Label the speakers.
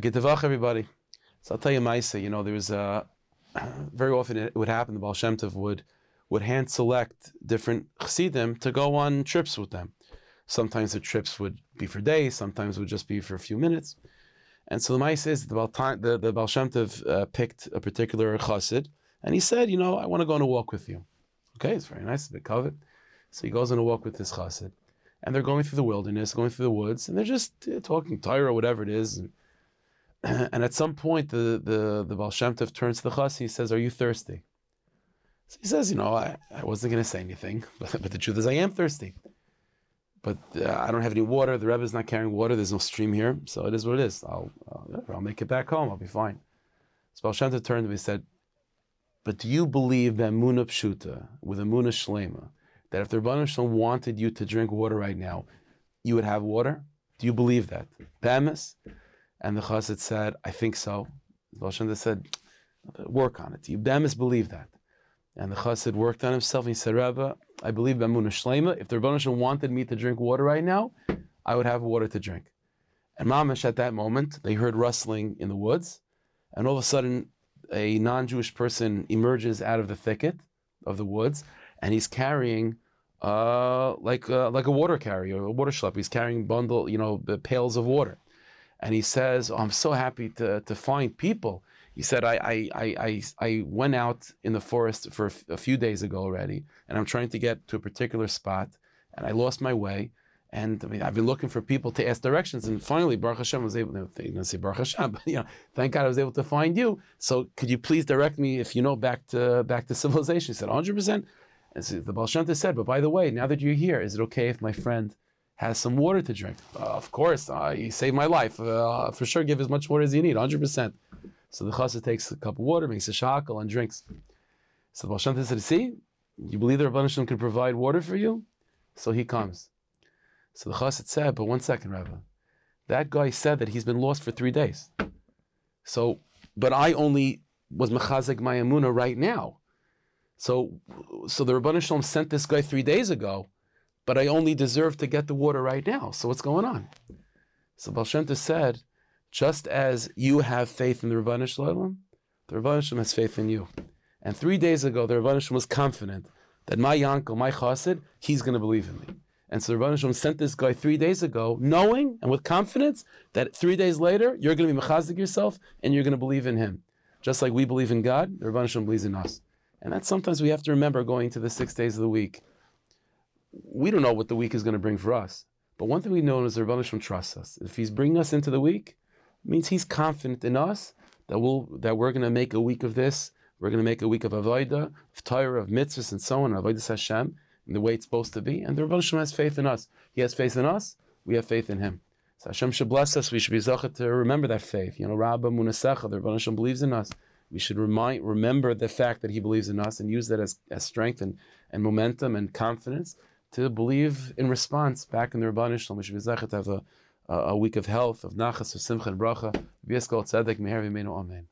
Speaker 1: I gute voch everybody. So I'll tell you, mayseh, you know, there was a, very often it would happen, the Baal Shem Tov would, would hand select different chassidim to go on trips with them. Sometimes the trips would be for days, sometimes would just be for a few minutes. And so the mayseh is the Baal, the, the Baal Shem Tov uh, picked a particular chassid, and he said, you know, I want to go on a walk with you. Okay, it's very nice, a bit covered. So he goes on a walk with this chassid, and they're going through the wilderness, going through the woods, and they're just uh, talking Torah whatever it is. And, and, at some point, the the the Baal Shem Tov turns to the chassid. He says, "Are you thirsty?" So he says, "You know, I, I wasn't going to say anything, but, but the truth is, I am thirsty. But uh, I don't have any water. The Rebbe is not carrying water. There's no stream here, so it is what it is. I'll I'll, I'll make it back home. I'll be fine." So Baal Shem Tov turned to me and said, "But do you believe that Muna Pshuta with a Muna Shlema?" that if the Rabban Shalom wanted you to drink water right now, you would have water? Do you believe that? b'emes? And the Chassid said, I think so. Baal said, work on it. You b'emes believe that. And the Chassid worked on himself and he said, Rabbi, I believe Bamuna Shlema. If the Shalom wanted me to drink water right now, I would have water to drink. And Mamish, at that moment, they heard rustling in the woods, and all of a sudden, a non Jewish person emerges out of the thicket of the woods, and he's carrying uh, like uh, like a water carrier, a water schlep. He's carrying bundle, you know, the pails of water, and he says, oh, "I'm so happy to to find people." He said, I, I, I, I, went out in the forest for a few days ago already, and I'm trying to get to a particular spot, and I lost my way. And I mean, I've been looking for people to ask directions, and finally, Baruch Hashem was able. to say Baruch Hashem, but you know, thank God I was able to find you. So, could you please direct me, if you know, back to back to civilization? He said, 100. percent and so the Shem said, but by the way, now that you're here, is it okay if my friend has some water to drink? Uh, of course, uh, you saved my life. Uh, for sure, give as much water as you need, 100%. So the chassid takes a cup of water, makes a shehakol, and drinks. So the Shem said, see, you believe the Rabban Shem can provide water for you? So he comes. So the chassid said, but one second, Rabbi. That guy said that he's been lost for three days. So, but I only was mechazik my amuna right now. So, so the Rabban Shalom sent this guy three days ago, but I only deserve to get the water right now. So what's going on? So Shem said, just as you have faith in the Rabban Shalom, the Rabban has faith in you. And three days ago, the Rabban was confident that my Yankel, my Chassid, he's going to believe in me. And so the Rabban sent this guy three days ago, knowing and with confidence that three days later, you're going to be mechazik yourself and you're going to believe in him. Just like we believe in God, the Rabban believes in us. And that sometimes we have to remember going to the six days of the week. We don't know what the week is going to bring for us. But one thing we know is the Rebbe Shem trusts us. If he's bringing us into the week, it means he's confident in us that we'll that we're going to make a week of this. We're going to make a week of avodah, of Torah, of mitzvahs, and so on, avodah Hashem, in the way it's supposed to be. And the Rebbe Shem has faith in us. He has faith in us. We have faith in him. So Hashem should bless us. We should be zachat to remember that faith. You know, Rabba Munasecha, the Rebbe Shem believes in us we should remind, remember the fact that he believes in us and use that as, as strength and, and momentum and confidence to believe in response back in the Rabban Shalom. We should be to have a, a, week of health, of nachas, of simcha and bracha. V'yeskol tzedek meher v'meinu amen.